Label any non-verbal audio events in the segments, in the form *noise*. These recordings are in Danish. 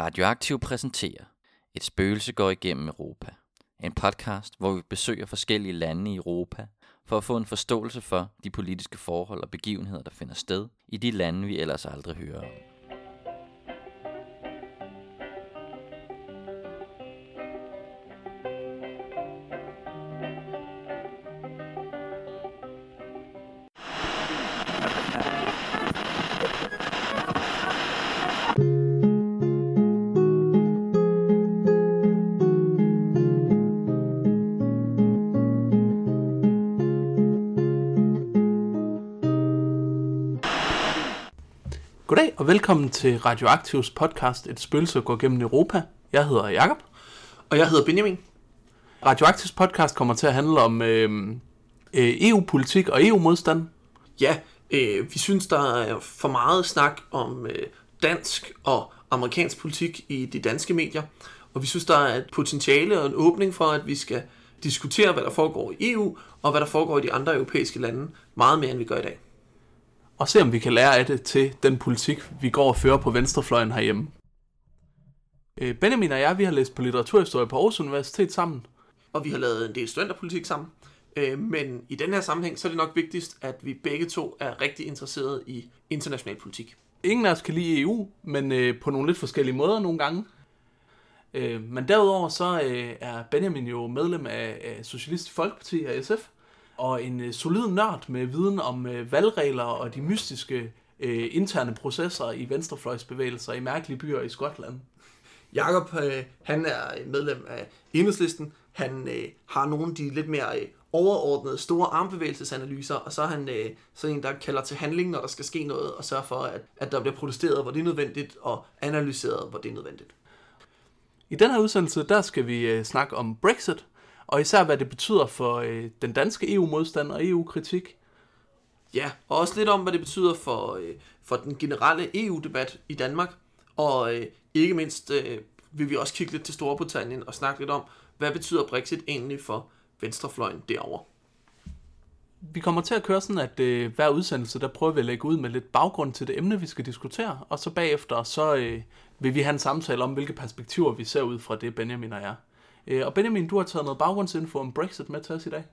Radioaktiv præsenterer Et spøgelse går igennem Europa. En podcast, hvor vi besøger forskellige lande i Europa for at få en forståelse for de politiske forhold og begivenheder, der finder sted i de lande, vi ellers aldrig hører om. Velkommen til Radioaktivs podcast Et spøgelse går gennem Europa. Jeg hedder Jakob. Og jeg hedder Benjamin. Radioaktivs podcast kommer til at handle om øhm, øh, e øh, EU-politik og EU-modstand. Ja, øh, vi synes, der er for meget snak om øh, dansk og amerikansk politik i de danske medier. Og vi synes, der er et potentiale og en åbning for, at vi skal diskutere, hvad der foregår i EU, og hvad der foregår i de andre europæiske lande, meget mere end vi gør i dag. Og se om vi kan lære af det til den politik, vi går og fører på venstrefløjen herhjemme. Øh, Benjamin og jeg, vi har læst på litteraturhistorie på Aarhus Universitet sammen. Og vi har lavet en del studenterpolitik sammen. Øh, men i den her sammenhæng, så er det nok vigtigst, at vi begge to er rigtig interesserede i international politik. Ingen af os kan lide EU, men øh, på nogle lidt forskellige måder nogle gange. Men derudover så er Benjamin jo medlem af, Socialistisk Folkeparti af SF, og en øh, solid nørd med viden om øh, valgregler og de mystiske øh, interne processer i venstrefløjsbevægelser i mærkelige byer i Skotland. Jakob, øh, han er medlem af Enhedslisten. Han øh, har nogle af de lidt mere øh, overordnede store armbevægelsesanalyser, og så er han øh, sådan en, der kalder til handling, når der skal ske noget, og sørger for, at, at der bliver protesteret, hvor det er nødvendigt, og analyseret, hvor det er nødvendigt. I den her udsendelse, der skal vi øh, snakke om Brexit, og især hvad det betyder for øh, den danske EU-modstand og EU-kritik. Ja, og også lidt om, hvad det betyder for, øh, for den generelle EU-debat i Danmark, og øh, ikke mindst øh, vil vi også kigge lidt til Storbritannien og snakke lidt om, hvad betyder Brexit egentlig for venstrefløjen derovre. Vi kommer til at køre sådan, at øh, hver udsendelse, der prøver vi at lægge ud med lidt baggrund til det emne, vi skal diskutere, og så bagefter, så øh, vil vi have en samtale om, hvilke perspektiver vi ser ud fra det, Benjamin og jeg. Øh, og Benjamin, du har taget noget baggrundsinfo om Brexit med til os i dag.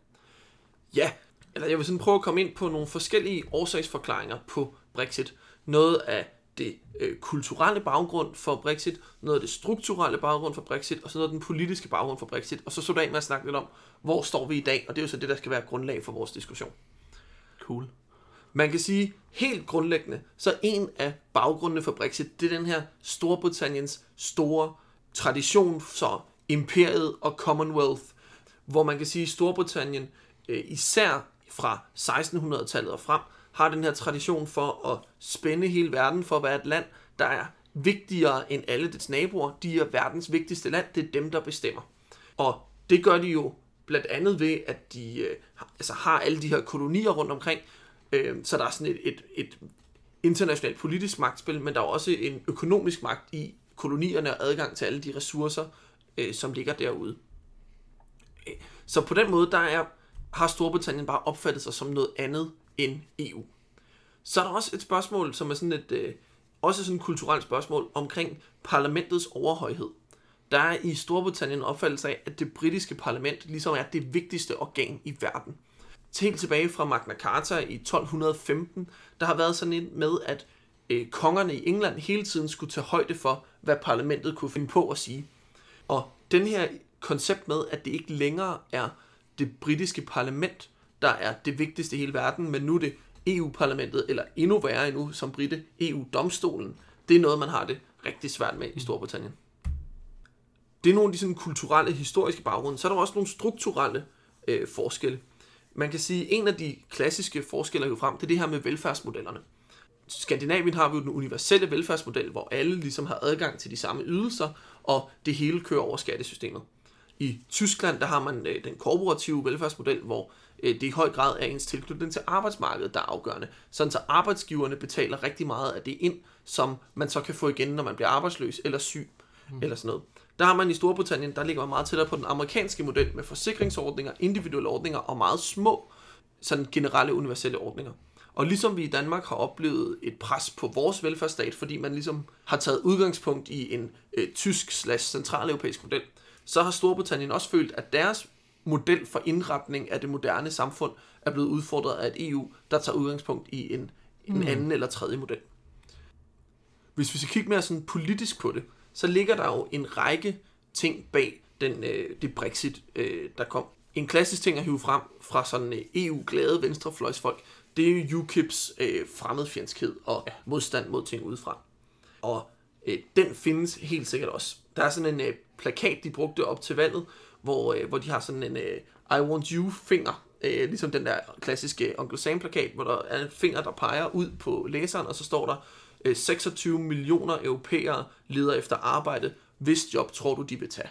Ja, eller jeg vil sådan prøve at komme ind på nogle forskellige årsagsforklaringer på Brexit. Noget af det øh, kulturelle baggrund for Brexit, noget af det strukturelle baggrund for Brexit, og så noget af den politiske baggrund for Brexit. Og så så af med at snakke lidt om, hvor står vi i dag, og det er jo så det, der skal være grundlag for vores diskussion. Cool. Man kan sige, helt grundlæggende, så en af baggrundene for Brexit, det er den her Storbritanniens store tradition, så imperiet og Commonwealth, hvor man kan sige, at Storbritannien øh, især fra 1600-tallet og frem, har den her tradition for at spænde hele verden for at være et land, der er vigtigere end alle dets naboer. De er verdens vigtigste land, det er dem, der bestemmer. Og det gør de jo blandt andet ved, at de øh, altså har alle de her kolonier rundt omkring, øh, så der er sådan et, et, et internationalt politisk magtspil, men der er også en økonomisk magt i kolonierne og adgang til alle de ressourcer, øh, som ligger derude. Øh, så på den måde, der er, har Storbritannien bare opfattet sig som noget andet end EU. Så er der også et spørgsmål, som er sådan et, øh, også sådan et kulturelt spørgsmål omkring parlamentets overhøjhed. Der er i Storbritannien opfattelse af, at det britiske parlament ligesom er det vigtigste organ i verden. Helt tilbage fra Magna Carta i 1215, der har været sådan en med, at øh, kongerne i England hele tiden skulle tage højde for, hvad parlamentet kunne finde på at sige. Og den her koncept med, at det ikke længere er det britiske parlament, der er det vigtigste i hele verden, men nu er det EU-parlamentet, eller endnu værre endnu som britte, EU-domstolen. Det er noget, man har det rigtig svært med i Storbritannien. Det er nogle af de sådan, kulturelle, historiske baggrunde. Så er der også nogle strukturelle øh, forskelle. Man kan sige, at en af de klassiske forskelle, der frem, det er det her med velfærdsmodellerne. Skandinavien har vi jo den universelle velfærdsmodel, hvor alle ligesom har adgang til de samme ydelser, og det hele kører over skattesystemet. I Tyskland, der har man øh, den korporative velfærdsmodel, hvor øh, det i høj grad er ens tilknytning til arbejdsmarkedet, der er afgørende. Sådan så arbejdsgiverne betaler rigtig meget af det ind, som man så kan få igen, når man bliver arbejdsløs eller syg, mm. eller sådan noget. Der har man i Storbritannien, der ligger man meget tættere på den amerikanske model med forsikringsordninger, individuelle ordninger og meget små sådan generelle universelle ordninger. Og ligesom vi i Danmark har oplevet et pres på vores velfærdsstat, fordi man ligesom har taget udgangspunkt i en øh, tysk slash centraleuropæisk model, så har Storbritannien også følt, at deres model for indretning af det moderne samfund er blevet udfordret af et EU, der tager udgangspunkt i en, en mm. anden eller tredje model. Hvis vi skal kigge mere sådan politisk på det, så ligger der jo en række ting bag den, øh, det Brexit, øh, der kom. En klassisk ting at hive frem fra sådan øh, EU-glade venstrefløjsfolk, det er UKIP's øh, fremmedfjendskhed og ja. modstand mod ting udefra. Og øh, den findes helt sikkert også. Der er sådan en øh, plakat, de brugte op til valget, hvor, øh, hvor de har sådan en øh, I want you finger, øh, ligesom den der klassiske Uncle Sam plakat, hvor der er en finger, der peger ud på læseren, og så står der, øh, 26 millioner europæere leder efter arbejde. Hvis job tror du, de vil tage?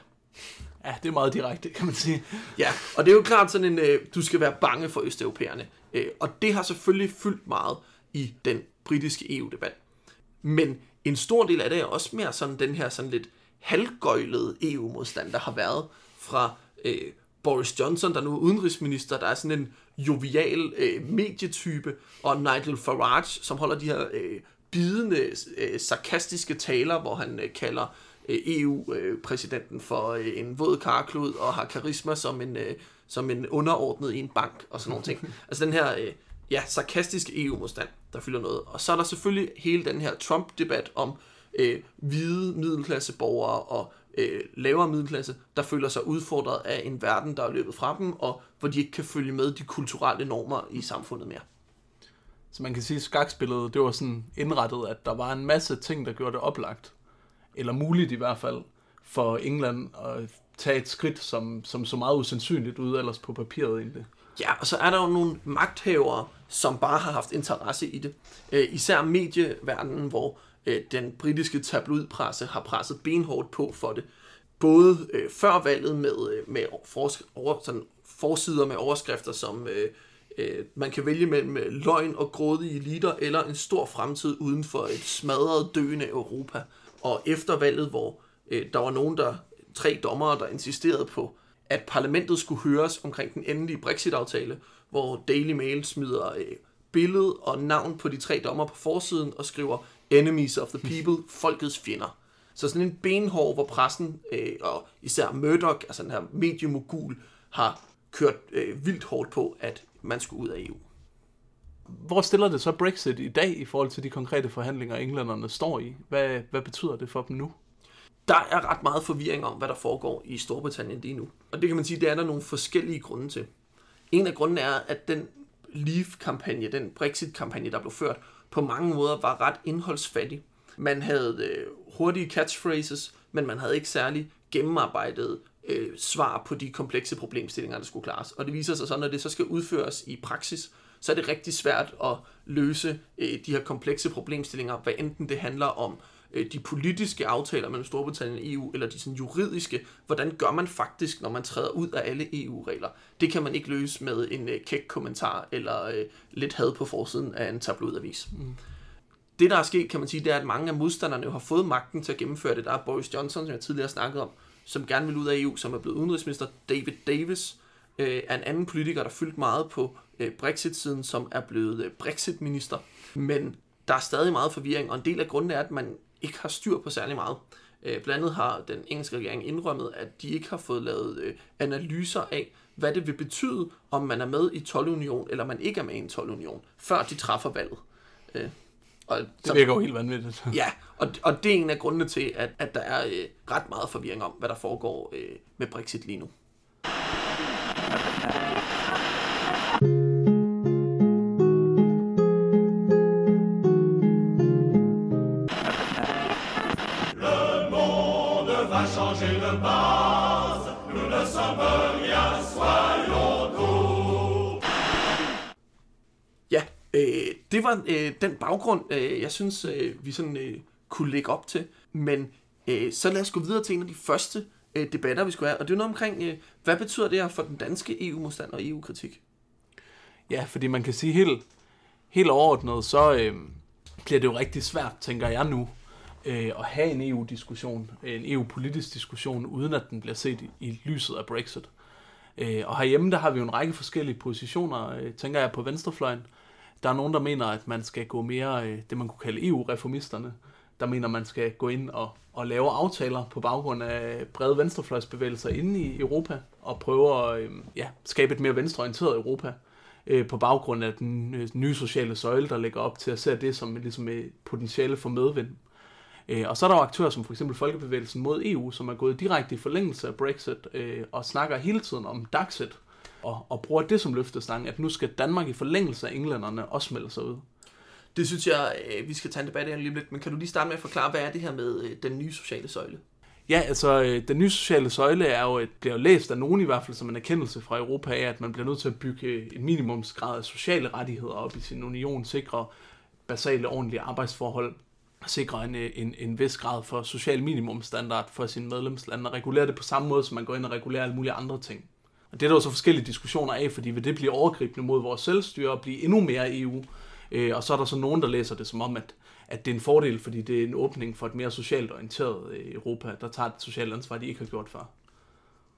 Ja, det er meget direkte, kan man sige. Ja, og det er jo klart sådan en, øh, du skal være bange for østeuropæerne. Øh, og det har selvfølgelig fyldt meget i den britiske EU-debat. Men en stor del af det er også mere sådan den her sådan lidt halvgøjlede EU-modstand, der har været fra øh, Boris Johnson, der nu er udenrigsminister, der er sådan en jovial øh, medietype, og Nigel Farage, som holder de her øh, bidende, øh, sarkastiske taler, hvor han øh, kalder øh, EU-præsidenten øh, for øh, en våd karklud og har karisma som en, øh, som en underordnet i en bank og sådan nogle ting. *laughs* Altså den her øh, ja, sarkastiske EU-modstand, der fylder noget. Og så er der selvfølgelig hele den her Trump-debat om øh, hvide middelklasseborgere og øh, lavere middelklasse, der føler sig udfordret af en verden, der er løbet fra dem, og hvor de ikke kan følge med de kulturelle normer i samfundet mere. Så man kan sige, at skakspillet, det var sådan indrettet, at der var en masse ting, der gjorde det oplagt, eller muligt i hvert fald, for England at tage et skridt, som, som så meget usandsynligt ud ellers på papiret egentlig. Ja, og så er der jo nogle magthavere, som bare har haft interesse i det. Øh, især medieverdenen, hvor øh, den britiske tabloidpresse har presset benhårdt på for det. Både øh, før valget med, øh, med for, over, sådan, forsider med overskrifter som øh, øh, man kan vælge mellem øh, løgn og grådige eliter eller en stor fremtid uden for et smadret døende Europa. Og efter valget, hvor øh, der var nogen, der tre dommere, der insisterede på, at parlamentet skulle høres omkring den endelige Brexit-aftale, hvor Daily Mail smider øh, billede og navn på de tre dommer på forsiden og skriver Enemies of the People, *laughs* folkets fjender. Så sådan en benhård, hvor pressen øh, og især Murdoch, altså den her mediemogul, har kørt øh, vildt hårdt på, at man skulle ud af EU. Hvor stiller det så Brexit i dag i forhold til de konkrete forhandlinger, englænderne står i? Hvad, hvad betyder det for dem nu? Der er ret meget forvirring om, hvad der foregår i Storbritannien lige nu. Og det kan man sige, det er der nogle forskellige grunde til. En af grundene er, at den Leave-kampagne, den Brexit-kampagne, der blev ført, på mange måder var ret indholdsfattig. Man havde øh, hurtige catchphrases, men man havde ikke særlig gennemarbejdet øh, svar på de komplekse problemstillinger, der skulle klares. Og det viser sig så, når det så skal udføres i praksis, så er det rigtig svært at løse øh, de her komplekse problemstillinger, hvad enten det handler om øh, de politiske aftaler mellem Storbritannien og EU, eller de sådan juridiske, hvordan gør man faktisk, når man træder ud af alle EU-regler. Det kan man ikke løse med en øh, kæk kommentar, eller øh, lidt had på forsiden af en tabloidavis. Mm. Det, der er sket, kan man sige, det er, at mange af modstanderne jo har fået magten til at gennemføre det. Der er Boris Johnson, som jeg tidligere snakkede om, som gerne vil ud af EU, som er blevet udenrigsminister. David Davis øh, er en anden politiker, der fyldt meget på øh, Brexit-siden, som er blevet øh, Brexit-minister. Men der er stadig meget forvirring, og en del af grunden er, at man ikke har styr på særlig meget. Øh, blandt andet har den engelske regering indrømmet, at de ikke har fået lavet øh, analyser af, hvad det vil betyde, om man er med i 12-union, eller man ikke er med i en 12-union, før de træffer valget. Øh, og det virker jo helt vanvittigt. *laughs* Ja, og, og det er en af grundene til, at, at der er øh, ret meget forvirring om, hvad der foregår øh, med Brexit lige nu. Ja, Øh, det var øh, den baggrund, øh, jeg synes, øh, vi sådan øh, kunne lægge op til. Men øh, så lad os gå videre til en af de første øh, debatter, vi skulle have. Og det er noget omkring, øh, hvad betyder det her for den danske EU-modstand og EU-kritik? Ja, fordi man kan sige helt, helt overordnet, så øh, bliver det jo rigtig svært, tænker jeg nu, øh, at have en EU-diskussion, en EU-politisk diskussion, uden at den bliver set i, i lyset af Brexit. Øh, og herhjemme, der har vi jo en række forskellige positioner, øh, tænker jeg på venstrefløjen, Der er nogen, der mener, at man skal gå mere, øh, det man kunne kalde EU-reformisterne, der mener, man skal gå ind og, og lave aftaler på baggrund af brede venstrefløjsbevægelser inde i Europa, og prøve at øh, ja, skabe et mere venstreorienteret Europa øh, på baggrund af den øh, nye sociale søjle, der ligger op til at se det som ligesom et potentiale for medvind. Øh, og så er der jo aktører som for eksempel Folkebevægelsen mod EU, som er gået direkte i forlængelse af Brexit øh, og snakker hele tiden om Daxit og, og bruger det som løftestang, at nu skal Danmark i forlængelse af englænderne også melde sig ud. Det synes jeg, øh, vi skal tage en debat af lige lidt, men kan du lige starte med at forklare, hvad er det her med øh, den nye sociale søjle? Ja, altså øh, den nye sociale søjle er jo, et, bliver jo læst af nogen i hvert fald som en erkendelse fra Europa af, at man bliver nødt til at bygge en minimumsgrad af sociale rettigheder op i sin union, sikre basale ordentlige arbejdsforhold, sikre en, øh, en, en vis grad for social minimumstandard for sine medlemslande, og regulere det på samme måde, som man går ind og regulerer alle mulige andre ting. Og det er der jo så forskellige diskussioner af, fordi vil det blive overgribende mod vores selvstyre og blive endnu mere EU, øh, og så er der så nogen, der læser det som om, at, at det er en fordel, fordi det er en åbning for et mere socialt orienteret øh, Europa, der tager et socialt ansvar, de ikke har gjort før.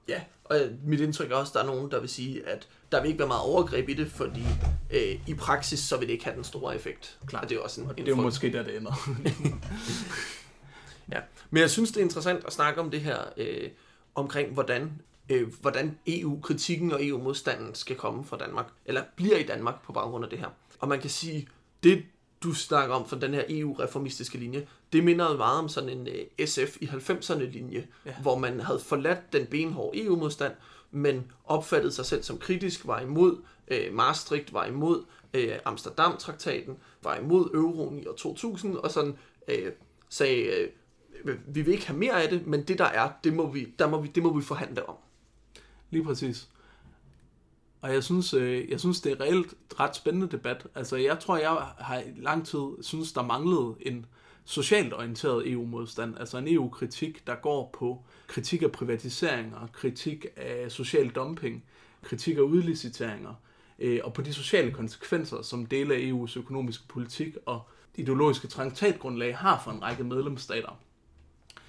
Ja, og mit indtryk er også, at der er nogen, der vil sige, at der vil ikke være meget overgreb i det, fordi øh, i praksis, så vil det ikke have den store effekt. Klart. Og det er også en, Og det er jo måske der, det ender. *laughs* Ja, men jeg synes, det er interessant at snakke om det her, øh, omkring hvordan, øh, hvordan EU-kritikken og EU-modstanden skal komme fra Danmark, eller bliver i Danmark på baggrund af det her. Og man kan sige, det du snakker om for den her EU-reformistiske linje, det minder meget om sådan en øh, SF i 90'erne linje. Ja. hvor man havde forladt den benhårde EU-modstand, men opfattede sig selv som kritisk, var imod øh, Maastricht, var imod øh, Amsterdam-traktaten, var imod euroen i år 2000, og sådan øh, sagde, øh, vi vil ikke have mere af det, men det der er, det må vi, der må vi, det må vi forhandle om. Lige præcis. Og jeg synes, øh, jeg synes, det er reelt ret spændende debat. Altså, jeg tror, jeg har i lang tid synes, der manglede en socialt orienteret EU-modstand. Altså en EU-kritik, der går på kritik af privatiseringer, kritik af social dumping, kritik af udliciteringer, øh, og på de sociale konsekvenser, som dele af EU's økonomiske politik og ideologiske traktatgrundlag har for en række medlemsstater.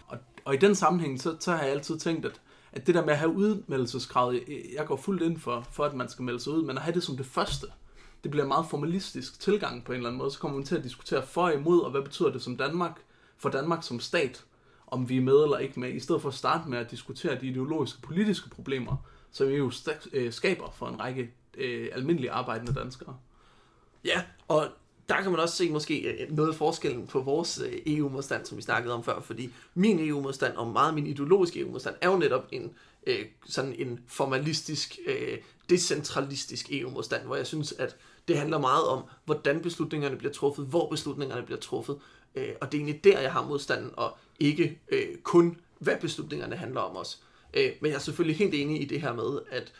Og, og i den sammenhæng, så, så har jeg altid tænkt, at, at det der med at have udmeldelseskravet, jeg- går fuldt ind for, for, at man skal melde sig ud, men at have det som det første, det bliver en meget formalistisk tilgang på en eller anden måde. Så kommer man til at diskutere for og imod, og hvad betyder det som Danmark, for Danmark som stat, om vi er med eller ikke med, i stedet for at starte med at diskutere de ideologiske politiske problemer, som vi jo øh, skaber for en række øh, almindelige arbejdende danskere. Ja, og der kan man også se måske øh, noget af forskellen på vores øh, EU-modstand, som vi snakkede om før, fordi min EU-modstand og meget min ideologiske EU-modstand er jo netop en øh, sådan en formalistisk, øh, decentralistisk EU-modstand, hvor jeg synes, at det handler meget om, hvordan beslutningerne bliver truffet, hvor beslutningerne bliver truffet, øh, og det er egentlig der, jeg har modstanden, og ikke øh, kun, hvad beslutningerne handler om os. Øh, men jeg er selvfølgelig helt enig i det her med, at, at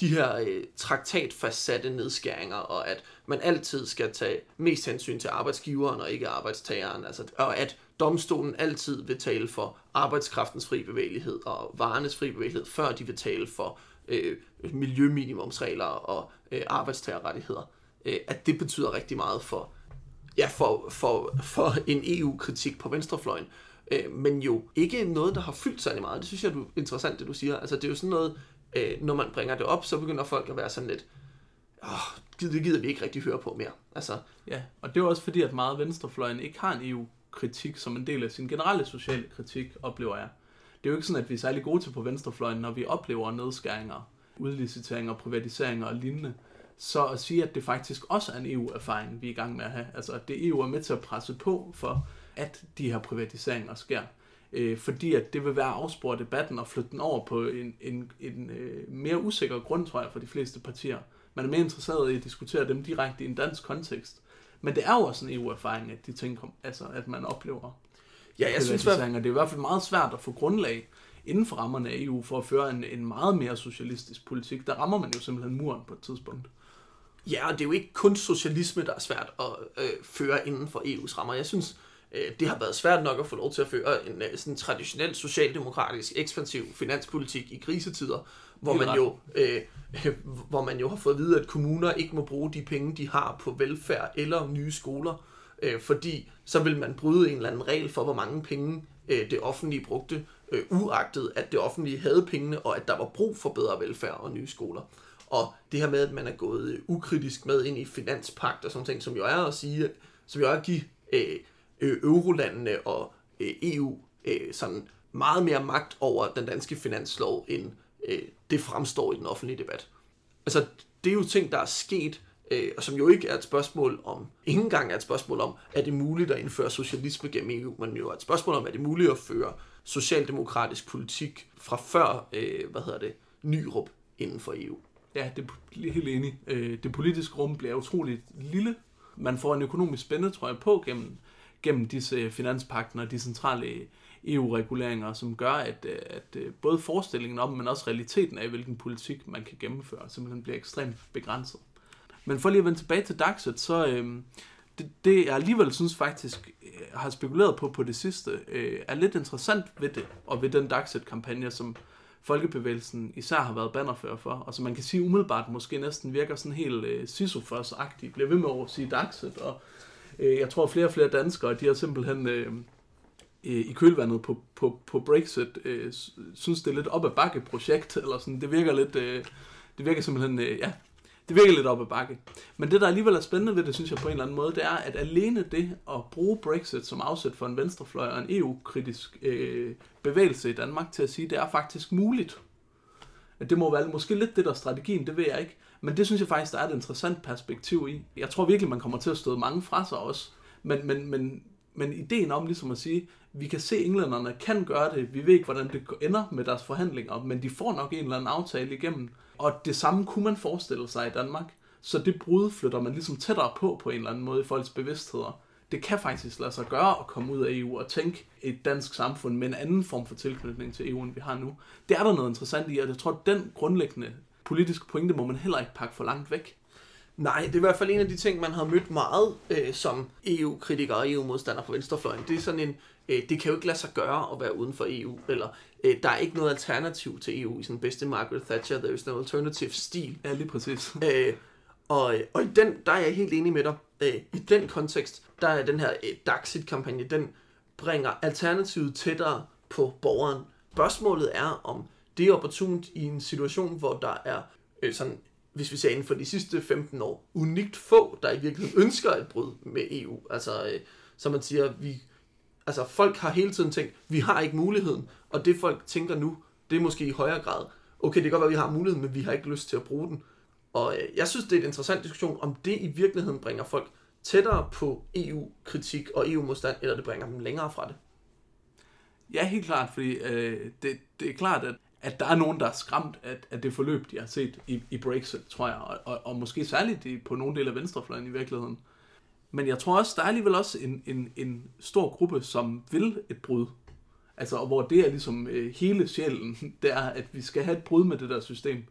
de her øh, traktatfastsatte nedskæringer, og at man altid skal tage mest hensyn til arbejdsgiveren og ikke arbejdstageren, altså, og at domstolen altid vil tale for arbejdskraftens fri bevægelighed og varernes fri bevægelighed, før de vil tale for øh, miljøminimumsregler og øh, arbejdstagerrettigheder. Øh, at det betyder rigtig meget for, ja, for, for, for en EU-kritik på venstrefløjen. Øh, men jo ikke noget, der har fyldt særlig meget. Det synes jeg er interessant, det du siger. Altså, det er jo sådan noget, øh, når man bringer det op, så begynder folk at være sådan lidt, åh, gider- det gider vi ikke rigtig høre på mere. Altså, Ja, og det er også fordi, at meget venstrefløjen ikke har en EU-kritik som en del af sin generelle sociale kritik, oplever jeg. Det er jo ikke sådan, at vi er særlig gode til på venstrefløjen, når vi oplever nedskæringer, udliciteringer, privatiseringer og lignende. Så at sige, at det faktisk også er en EU-erfaring, vi er i gang med at have. Altså, at det EU er med til at presse på for, at de her privatiseringer sker. Øh, fordi at det vil være at afspore debatten og flytte den over på en, en, en øh, mere usikker grund, tror jeg, for de fleste partier. Man er mere interesseret i at diskutere dem direkte i en dansk kontekst. Men det er jo også en EU-erfaring, at de ting, kom, altså at man oplever ja, jeg synes, privatiseringer. Det er i hvert fald meget svært at få grundlag inden for rammerne af EU for at føre en, en meget mere socialistisk politik. Der rammer man jo simpelthen muren på et tidspunkt. Ja, og det er jo ikke kun socialisme, der er svært at øh, føre inden for EU's rammer. Jeg synes, det har været svært nok at få lov til at føre en øh, sådan traditionel socialdemokratisk ekspansiv finanspolitik i krisetider, hvor man, jo, øh, *laughs* hvor man jo har fået at vide, at kommuner ikke må bruge de penge, de har på velfærd eller nye skoler, øh, fordi så vil man bryde en eller anden regel for, hvor mange penge øh, det offentlige brugte, øh, uagtet at det offentlige havde pengene, og at der var brug for bedre velfærd og nye skoler. og det her med, at man er gået øh, ukritisk med ind i finanspagt og sådan ting, som jo er at sige, som jo er at give øh, øh, Øh, eurolandene og øh, EU øh, sådan meget mere magt over den danske finanslov, end øh, det fremstår i den offentlige debat. Altså, det er jo ting, der er sket, øh, og som jo ikke er et spørgsmål om, ingen engang er et spørgsmål om, er det muligt at indføre socialisme gennem EU, men jo er et spørgsmål om, er det muligt at føre socialdemokratisk politik fra før, øh, hvad hedder det, Nyrup inden for EU. Ja, det er helt enig. Øh, det politiske rum bliver utroligt lille. Man får en økonomisk spændetrøje på gennem, gennem disse finanspakten og de centrale EU-reguleringer, som gør, at, øh, at øh, både forestillingen om, men også realiteten af, hvilken politik man kan gennemføre, simpelthen bliver ekstremt begrænset. Men for lige at vende tilbage til Daxet, så øh, det, det jeg alligevel synes faktisk øh, har spekuleret på på det sidste, øh, er lidt interessant ved det, og ved den Daxet-kampagne, som folkebevægelsen især har været bannerfører for, og som man kan sige umiddelbart måske næsten virker sådan helt øh, sisyphos bliver ved med at sige Daxet, og øh, jeg tror flere og flere danskere, de har simpelthen øh, øh i kølvandet på, på, på Brexit, øh, synes det er lidt op ad bakke projekt, eller sådan, det virker lidt, øh, det virker simpelthen, øh, ja, det virker lidt op ad bakke. Men det, der alligevel er spændende ved det, synes jeg på en eller anden måde, det er, at alene det at bruge Brexit som afsæt for en venstrefløj og en EU-kritisk øh, bevægelse i Danmark til at sige, det er faktisk muligt. At det må være måske lidt det, der er strategien, det ved jeg ikke. Men det synes jeg faktisk, der er et interessant perspektiv i. Jeg tror virkelig, man kommer til at støde mange fra sig også. Men, men, men, men ideen om ligesom at sige, vi kan se, at englænderne kan gøre det. Vi ved ikke, hvordan det ender med deres forhandlinger, men de får nok en eller anden aftale igennem. Og det samme kunne man forestille sig i Danmark. Så det brud flytter man ligesom tættere på på en eller anden måde i folks bevidstheder. Det kan faktisk lade sig gøre at komme ud af EU og tænke et dansk samfund med en anden form for tilknytning til EU, end vi har nu. Det er der noget interessant i, og jeg tror, at den grundlæggende politiske pointe må man heller ikke pakke for langt væk. Nej, det er i hvert fald en af de ting, man har mødt meget øh, som EU-kritiker og EU-modstander på venstrefløjen. Det er sådan en, øh, det kan jo ikke lade sig gøre at være uden for EU, eller øh, der er ikke noget alternativ til EU i sådan bedste Margaret Thatcher, there is no alternative stil. Ja, lige præcis. Øh, og, og i den, der er jeg helt enig med dig. Øh, I den kontekst, der er den her øh, Daxit-kampagne, den bringer alternativet tættere på borgeren. Spørgsmålet er, om det er opportunt i en situation, hvor der er øh, sådan hvis vi ser inden for de sidste 15 år, unikt få, der i virkeligheden ønsker et brud med EU. Altså, øh, som man siger, vi, altså folk har hele tiden tænkt, vi har ikke muligheden, og det folk tænker nu, det er måske i højere grad, okay, det kan godt være, at vi har muligheden, men vi har ikke lyst til at bruge den. Og øh, jeg synes, det er en interessant diskussion, om det i virkeligheden bringer folk tættere på EU-kritik og EU-modstand, eller det bringer dem længere fra det. Ja, helt klart, fordi øh, det, det er klart, at at der er nogen, der er skræmt af, af det forløb, de har set i, i Brexit, tror jeg, og, og, og måske særligt på nogle dele af venstrefløjen i virkeligheden. Men jeg tror også, der er alligevel også en, en, en stor gruppe, som vil et brud. Altså, hvor det er ligesom øh, hele sjælen, *laughs* det er, at vi skal have et brud med det der system.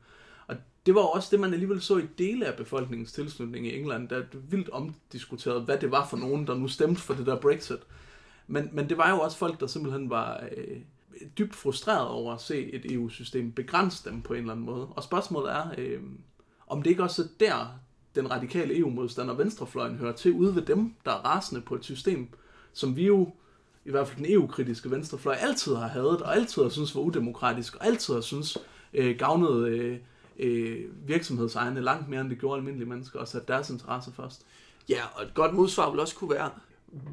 Og det var også det, man alligevel så i dele af befolkningens tilslutning i England, der er vildt omdiskuteret, hvad det var for nogen, der nu stemte for det der Brexit. Men, men det var jo også folk, der simpelthen var... Øh, dybt frustreret over at se et EU-system begrænse dem på en eller anden måde. Og spørgsmålet er, øh, om det ikke også er der, den radikale EU-modstander venstrefløjen hører til, ude ved dem, der er rasende på et system, som vi jo, i hvert fald den EU-kritiske venstrefløj, altid har hadet, og altid har synes var udemokratisk, og altid har synes øh, gavnede øh, øh, virksomhedsejerne langt mere, end det gjorde almindelige mennesker, og satte deres interesse først. Ja, og et godt modsvar vil også kunne være,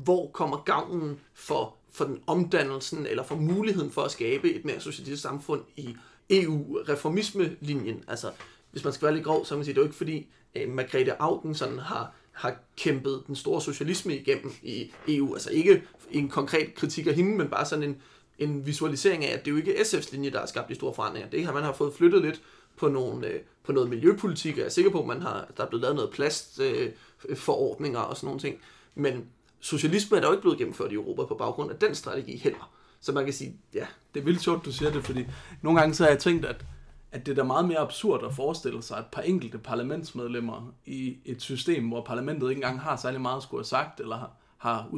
hvor kommer gavnen for for den omdannelsen, eller for muligheden for at skabe et mere socialistisk samfund i EU-reformisme-linjen. Altså, hvis man skal være lidt grov, så kan man sige, det er jo ikke fordi, øh, Margrethe Augen sådan har, har kæmpet den store socialisme igennem i EU. Altså ikke en konkret kritik af hende, men bare sådan en, en visualisering af, at det er jo ikke SF's linje, der har skabt de store forandringer. Det har man har fået flyttet lidt på, nogle, øh, på noget miljøpolitik, og jeg er sikker på, at man har, der er blevet lavet noget plastforordninger øh, og sådan nogle ting. Men socialisme er der jo ikke blevet gennemført i Europa på baggrund af den strategi heller. Så man kan sige, ja. Det er vildt sjovt, du siger det, fordi nogle gange så har jeg tænkt, at, at det er da meget mere absurd at forestille sig, at et par enkelte parlamentsmedlemmer i et system, hvor parlamentet ikke engang har særlig meget at skulle have sagt, eller har, har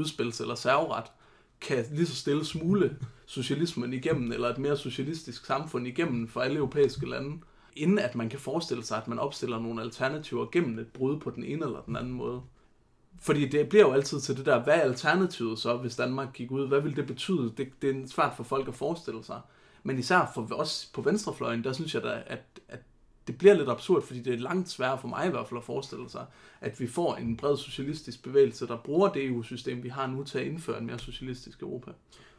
eller serveret, kan lige så stille smule socialismen igennem, eller et mere socialistisk samfund igennem for alle europæiske lande, inden at man kan forestille sig, at man opstiller nogle alternativer gennem et brud på den ene eller den anden måde. Fordi det bliver jo altid til det der, hvad er alternativet så, hvis Danmark gik ud? Hvad vil det betyde? Det, det er svært for folk at forestille sig. Men især for os på venstrefløjen, der synes jeg da, at, at det bliver lidt absurd, fordi det er langt sværere for mig i hvert fald at forestille sig, at vi får en bred socialistisk bevægelse, der bruger det EU-system, vi har nu til at indføre en mere socialistisk Europa.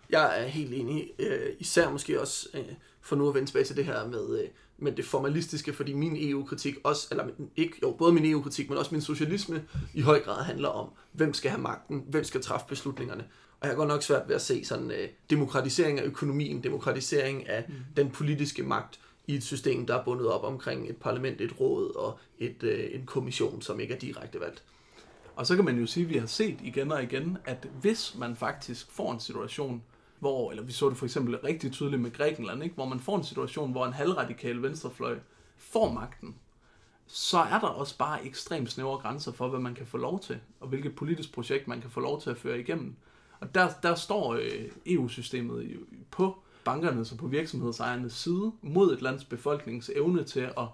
Jeg er helt enig, øh, især måske også øh, for nu at vende tilbage til det her med, øh, med det formalistiske, fordi min EU-kritik også, eller ikke, jo, både min EU-kritik, men også min socialisme i høj grad handler om, hvem skal have magten, hvem skal træffe beslutningerne. Og jeg har godt nok svært ved at se sådan øh, demokratisering af økonomien, demokratisering af mm. den politiske magt i et system, der er bundet op omkring et parlament, et råd og et, øh, en kommission, som ikke er direkte valgt. Og så kan man jo sige, at vi har set igen og igen, at hvis man faktisk får en situation, hvor, eller vi så det for eksempel rigtig tydeligt med Grækenland, ikke? hvor man får en situation, hvor en halvradikal venstrefløj får magten, så er der også bare ekstremt snævre grænser for, hvad man kan få lov til, og hvilket politisk projekt man kan få lov til at føre igennem. Og der, der står øh, EU-systemet på bankernes og på virksomhedsejernes side mod et lands befolknings evne til at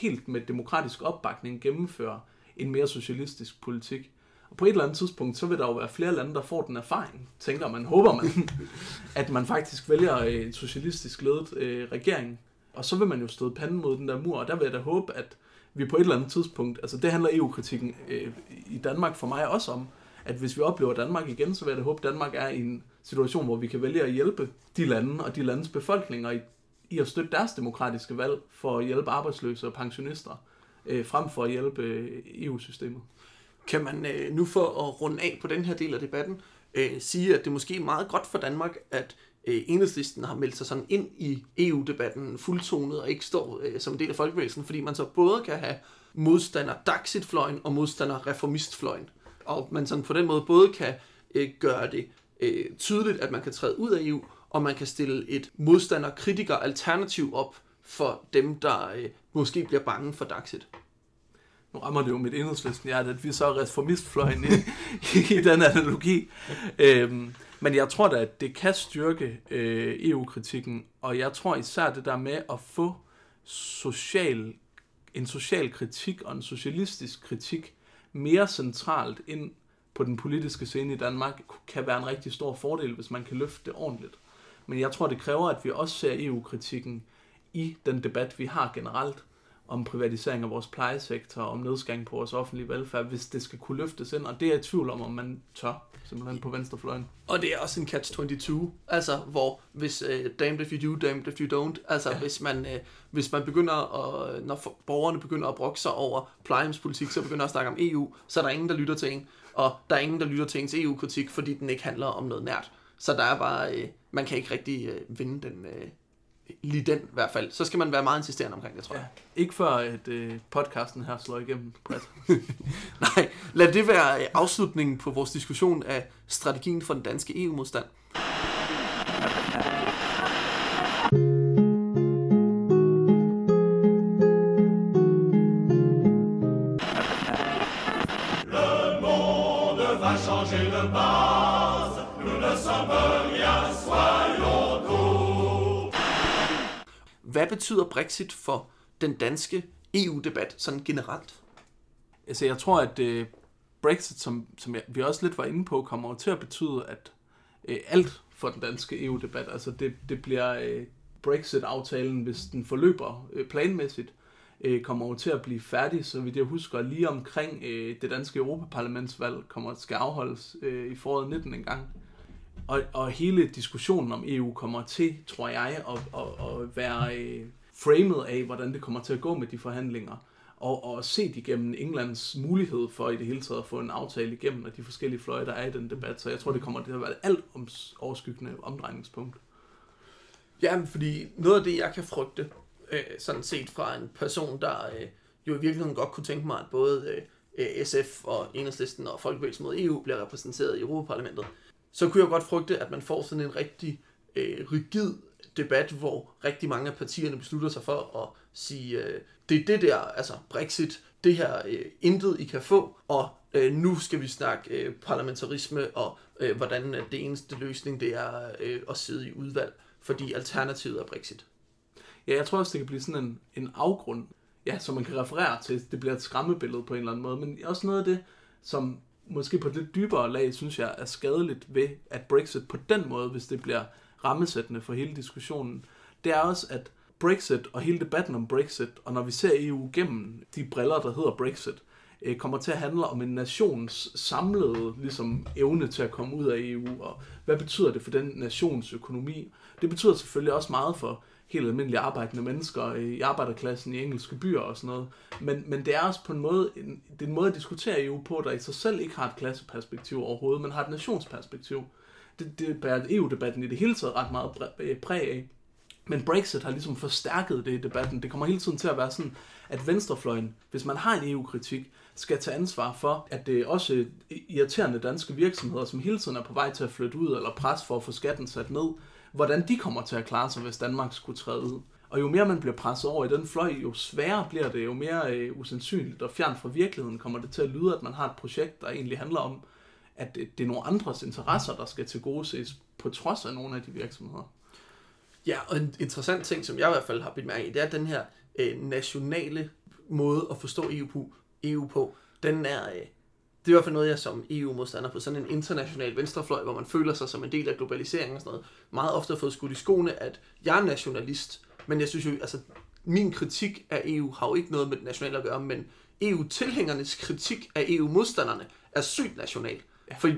helt med demokratisk opbakning gennemføre en mere socialistisk politik. Og på et eller andet tidspunkt, så vil der jo være flere lande, der får den erfaring, tænker man, håber man, *laughs* at man faktisk vælger en socialistisk ledet øh, regering. Og så vil man jo støde panden mod den der mur, og der vil jeg da håbe, at vi på et eller andet tidspunkt, altså det handler EU-kritikken øh, i Danmark for mig også om, at hvis vi oplever Danmark igen, så vil jeg da håbe, at Danmark er i en situation, hvor vi kan vælge at hjælpe de lande og de landes befolkninger i, i at støtte deres demokratiske valg for at hjælpe arbejdsløse og pensionister, øh, frem for at hjælpe øh, EU-systemet. Kan man øh, nu for at runde af på den her del af debatten, øh, sige, at det måske er meget godt for Danmark, at øh, enhedslisten har meldt sig sådan ind i EU-debatten fuldtonet og ikke står øh, som en del af folkebevægelsen, fordi man så både kan have modstander Daxit-fløjen og modstander reformistfløjen. Og man sådan på den måde både kan øh, gøre det øh, tydeligt, at man kan træde ud af EU, og man kan stille et modstander-kritiker-alternativ op for dem, der øh, måske bliver bange for Daxit nu rammer det jo mit enhedslisten hjerte, at vi så er reformistfløjen i, *laughs* i den analogi. Øhm, men jeg tror da, at det kan styrke øh, EU-kritikken, og jeg tror især det der med at få social, en social kritik og en socialistisk kritik mere centralt ind på den politiske scene i Danmark, kan være en rigtig stor fordel, hvis man kan løfte det ordentligt. Men jeg tror, det kræver, at vi også ser EU-kritikken i den debat, vi har generelt om privatisering af vores plejesektor, om nedskæring på vores offentlige velfærd, hvis det skal kunne løftes ind, og det er jeg i tvivl om, om man tør, simpelthen på venstrefløjen. Og det er også en catch-22, altså hvor hvis uh, damned if you do, damned if you don't, altså ja. hvis, man, uh, hvis man begynder at, når borgerne begynder at brokke sig over plejehjemspolitik, så begynder at snakke om EU, så er der ingen, der lytter til en, og der er ingen, der lytter til ens EU-kritik, fordi den ikke handler om noget nært. Så der er bare, uh, man kan ikke rigtig uh, vinde den, uh, lige den i hvert fald, så skal man være meget insisterende omkring det, tror jeg. Ja. Ikke før at øh, podcasten her slår igennem bredt. *laughs* Nej, lad det være øh, afslutningen på vores diskussion af strategien for den danske EU-modstand. Hvad betyder Brexit for den danske EU-debat sådan generelt? Altså, jeg tror, at øh, Brexit, som, som jeg, vi også lidt var inde på, kommer til at betyde, at øh, alt for den danske EU-debat, altså det, det bliver øh, Brexit-aftalen, hvis den forløber øh, planmæssigt, øh, kommer jo til at blive færdig, så vidt jeg husker, lige omkring øh, det danske Europaparlamentsvalg kommer skal afholdes øh, i foråret 19 en gang. Og, og hele diskussionen om EU kommer til, tror jeg, at, at, at være øh, framet af, hvordan det kommer til at gå med de forhandlinger. Og, og set igennem Englands mulighed for i det hele taget at få en aftale igennem, og de forskellige fløje, der er i den debat. Så jeg tror, det kommer til at være alt om, overskyggende omdrejningspunkt. Ja, fordi noget af det, jeg kan frygte, øh, sådan set fra en person, der øh, jo i virkeligheden godt kunne tænke mig, at både øh, SF og Enhedslisten og Folkebevægelsen mod EU bliver repræsenteret i Europaparlamentet, så kunne jeg godt frygte, at man får sådan en rigtig øh, rigid debat, hvor rigtig mange af partierne beslutter sig for at sige, øh, det er det der, altså Brexit, det her øh, intet I kan få, og øh, nu skal vi snakke øh, parlamentarisme, og øh, hvordan øh, det eneste løsning det er øh, at sidde i udvalg, fordi alternativet er Brexit. Ja, jeg tror også, det kan blive sådan en, en afgrund, ja, som man kan referere til. Det bliver et skræmmebillede på en eller anden måde, men også noget af det, som måske på et lidt dybere lag, synes jeg, er skadeligt ved, at Brexit på den måde, hvis det bliver rammesættende for hele diskussionen, det er også, at Brexit og hele debatten om Brexit, og når vi ser EU gennem de briller, der hedder Brexit, øh, kommer til at handle om en nations samlede ligesom, evne til at komme ud af EU, og hvad betyder det for den nations økonomi? Det betyder selvfølgelig også meget for helt almindelige arbejdende mennesker i arbejderklassen i engelske byer og sådan noget. Men, men det er også på en måde, en, det er en måde at diskutere EU på, der i sig selv ikke har et klasseperspektiv overhovedet, men har et nationsperspektiv. Det, det bærer EU-debatten i det hele taget ret meget øh, præg af. Men Brexit har ligesom forstærket det i debatten. Det kommer hele tiden til at være sådan, at venstrefløjen, hvis man har en EU-kritik, skal tage ansvar for, at det er også irriterende danske virksomheder, som hele tiden er på vej til at flytte ud eller pres for at få skatten sat ned, hvordan de kommer til at klare sig, hvis Danmark skulle træde ud. Og jo mere man bliver presset over i den fløj, jo sværere bliver det, jo mere øh, usandsynligt og fjern fra virkeligheden kommer det til at lyde, at man har et projekt, der egentlig handler om, at det, det er nogle andres interesser, der skal tilgodeses på trods af nogle af de virksomheder. Ja, og en interessant ting, som jeg i hvert fald har bidt mærke i, det er den her øh, nationale måde at forstå EU på. EU på. Den er, øh, det er i hvert fald noget, jeg som EU-modstander på sådan en international venstrefløj, hvor man føler sig som en del af globaliseringen og sådan noget, meget ofte har fået skudt i skoene, at jeg er nationalist, men jeg synes jo, altså, min kritik af EU har jo ikke noget med det nationale at gøre, men EU-tilhængernes kritik af EU-modstanderne er sygt national. Ja. For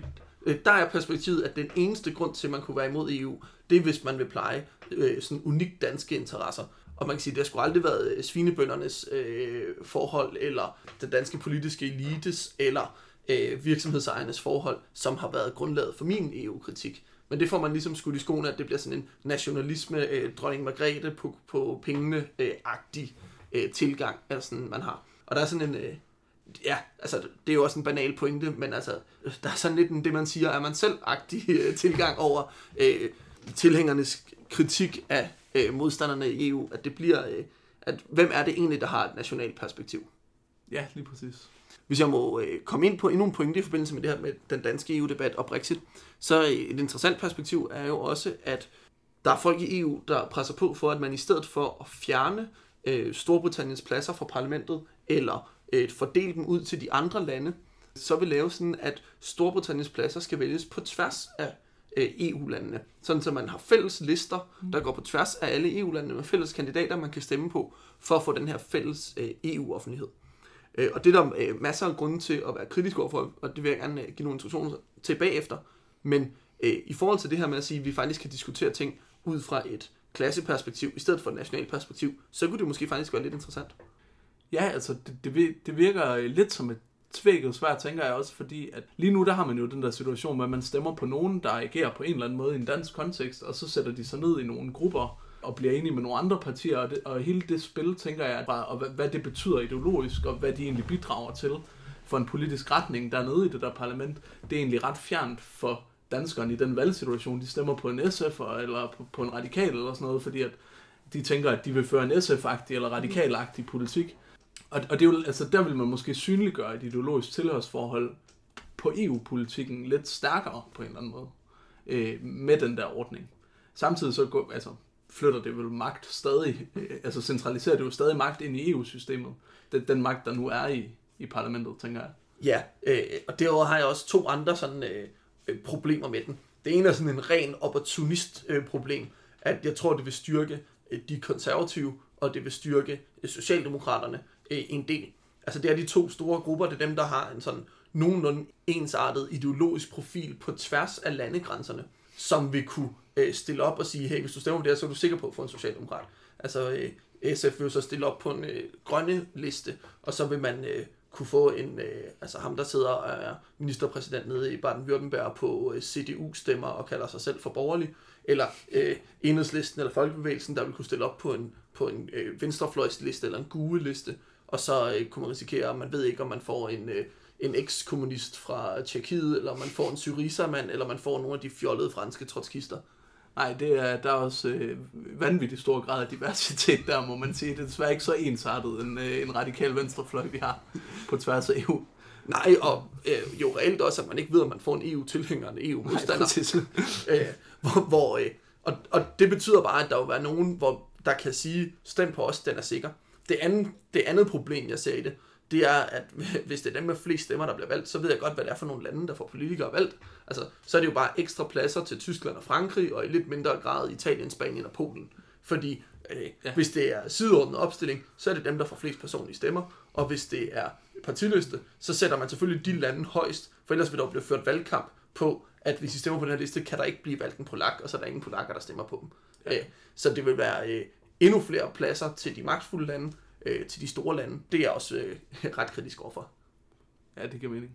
øh, der er perspektivet, at den eneste grund til, at man kunne være imod EU, det er, hvis man vil pleje øh, sådan unikt danske interesser. Og man kan sige, at det har sgu aldrig været øh, svinebøndernes øh, forhold, eller den danske politiske elites, eller øh, virksomhedsejernes forhold, som har været grundlaget for min EU-kritik. Men det får man ligesom skudt i skoene, at det bliver sådan en nationalisme, øh, dronning Margrethe på, på pengene-agtig øh, øh, tilgang, altså sådan, man har. Og der er sådan en, øh, ja, altså det er jo også en banal pointe, men altså, øh, der er sådan lidt en, det man siger, er man selv-agtig øh, tilgang over øh, tilhængernes kritik af øh, modstanderne i EU, at det bliver, øh, at hvem er det egentlig, der har et nationalt perspektiv? Ja, lige præcis. Hvis jeg må øh, komme ind på endnu en pointe i forbindelse med det her med den danske EU-debat og Brexit, så et interessant perspektiv er jo også, at der er folk i EU, der presser på for, at man i stedet for at fjerne øh, Storbritanniens pladser fra parlamentet, eller øh, fordele dem ud til de andre lande, så vil lave sådan, at Storbritanniens pladser skal vælges på tværs af øh, EU-landene. Sådan så man har fælles lister, der går på tværs af alle EU-landene med fælles kandidater, man kan stemme på, for at få den her fælles øh, EU-offentlighed. Øh, og det er der øh, masser af grunde til at være kritisk overfor, og det vil jeg gerne øh, give nogle instruktioner til bagefter. Men øh, i forhold til det her med at sige, at vi faktisk kan diskutere ting ud fra et klasseperspektiv, i stedet for et nationalt perspektiv, så kunne det måske faktisk være lidt interessant. Ja, altså det, det, det virker øh, lidt som et tvækket svært, tænker jeg også, fordi at lige nu der har man jo den der situation, hvor man stemmer på nogen, der agerer på en eller anden måde i en dansk kontekst, og så sætter de sig ned i nogle grupper, og bliver enige med nogle andre partier, og, det, og hele det spil, tænker jeg, bare, og hvad, hvad det betyder ideologisk, og hvad de egentlig bidrager til for en politisk retning dernede i det der parlament, det er egentlig ret fjernt for danskerne i den valgsituation. De stemmer på en SF eller på, på en radikal eller sådan noget, fordi at de tænker, at de vil føre en SF-agtig eller radikal-agtig politik. Og, og det er jo, altså, der vil man måske synliggøre et ideologisk tilhørsforhold på EU-politikken lidt stærkere på en eller anden måde øh, med den der ordning. Samtidig så går, altså, flytter det vel magt stadig, øh, altså centraliserer det jo stadig magt ind i EU-systemet. Den, den magt, der nu er i, i parlamentet, tænker jeg. Ja, øh, og derudover har jeg også to andre sådan øh, øh problemer med den. Det ene er sådan en ren opportunist-problem, øh, at jeg tror, det vil styrke øh, de konservative, og det vil styrke øh, Socialdemokraterne øh, en del. Altså det er de to store grupper, det er dem, der har en sådan nogenlunde ensartet ideologisk profil på tværs af landegrænserne, som vil kunne øh, stille op og sige, hey, hvis du stemmer på det her, så er du sikker på at få en socialdemokrat. Altså øh, SF vil så stille op på en øh, grønne liste, og så vil man øh, kunne få en, øh, altså ham der sidder og er ministerpræsident nede i Baden-Württemberg på øh, CDU-stemmer og kalder sig selv for borgerlig, eller øh, enhedslisten eller folkebevægelsen, der vil kunne stille op på en, på en øh, venstrefløjsliste eller en gule liste, og så øh, kunne man risikere, at man ved ikke, om man får en, øh, en eks-kommunist fra Tjekkiet, eller man får en Syriza-mand, eller man får nogle af de fjollede franske trotskister. Nej, det er, der er også øh, vanvittigt stor grad af diversitet der, må man sige. Det er desværre ikke så ensartet en, øh, en radikal venstrefløj, vi har på tværs af EU. Nej, og øh, jo reelt også, at man ikke ved, om man får en EU-tilhænger eller en EU-modstander. *laughs* øh, hvor, hvor, øh, og, og det betyder bare, at der vil være nogen, hvor der kan sige, stem på os, den er sikker. Det andet, det andet problem, jeg ser i det, det er, at *laughs* hvis det er dem med flest stemmer, der bliver valgt, så ved jeg godt, hvad det er for nogle lande, der får politikere valgt. Altså, så er det jo bare ekstra pladser til Tyskland og Frankrig, og i lidt mindre grad Italien, Spanien og Polen. Fordi Øh, Ja. Hvis det er sideordnet opstilling, så er det dem, der får flest personlige stemmer. Og hvis det er partiliste, så sætter man selvfølgelig de lande højst, for ellers vil der jo blive ført valgkamp på, at hvis I stemmer på den her liste, kan der ikke blive valgt en polak, og så er der ingen polakker, der stemmer på dem. Ja. Øh, så det vil være øh, endnu flere pladser til de magtfulde lande, øh, til de store lande. Det er jeg også øh, *laughs* ret kritisk overfor. Ja, det giver mening.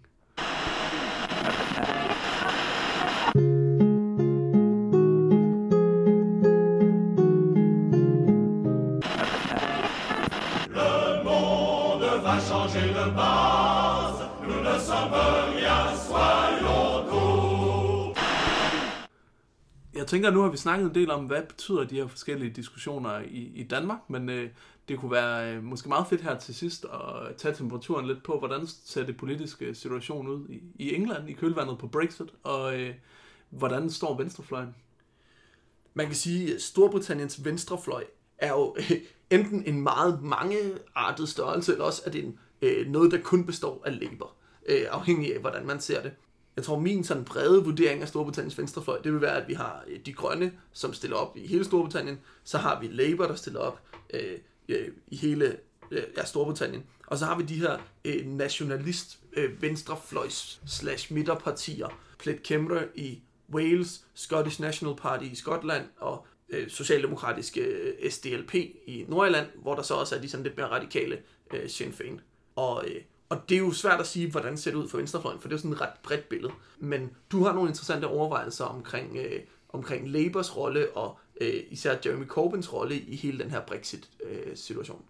Jeg tænker, nu har vi snakket en del om, hvad betyder de her forskellige diskussioner i, i Danmark, men øh, det kunne være øh, måske meget fedt her til sidst at tage temperaturen lidt på, hvordan ser det politiske situation ud i, i England i kølvandet på Brexit, og øh, hvordan står venstrefløjen? Man kan sige, at Storbritanniens venstrefløj er jo øh, enten en meget mangeartet størrelse, eller også er det en, øh, noget, der kun består af Labour, øh, afhængig af, hvordan man ser det. Jeg tror, min sådan brede vurdering af Storbritanniens venstrefløj, det vil være, at vi har øh, de grønne, som stiller op i hele Storbritannien, så har vi Labour, der stiller op øh, øh, i hele øh, ja, Storbritannien, og så har vi de her øh, nationalist øh, venstrefløjs slash midterpartier, Plaid Cymru i Wales, Scottish National Party i Skotland og øh, socialdemokratiske øh, SDLP i Nordjylland, hvor der så også er de sådan lidt mere radikale øh, Sinn Féin. Og, øh, og det er jo svært at sige, hvordan det ser ud for venstrefløjen, for det er jo sådan et ret bredt billede. Men du har nogle interessante overvejelser omkring, øh, omkring Labours rolle og øh, især Jeremy Corbyns rolle i hele den her Brexit-situation.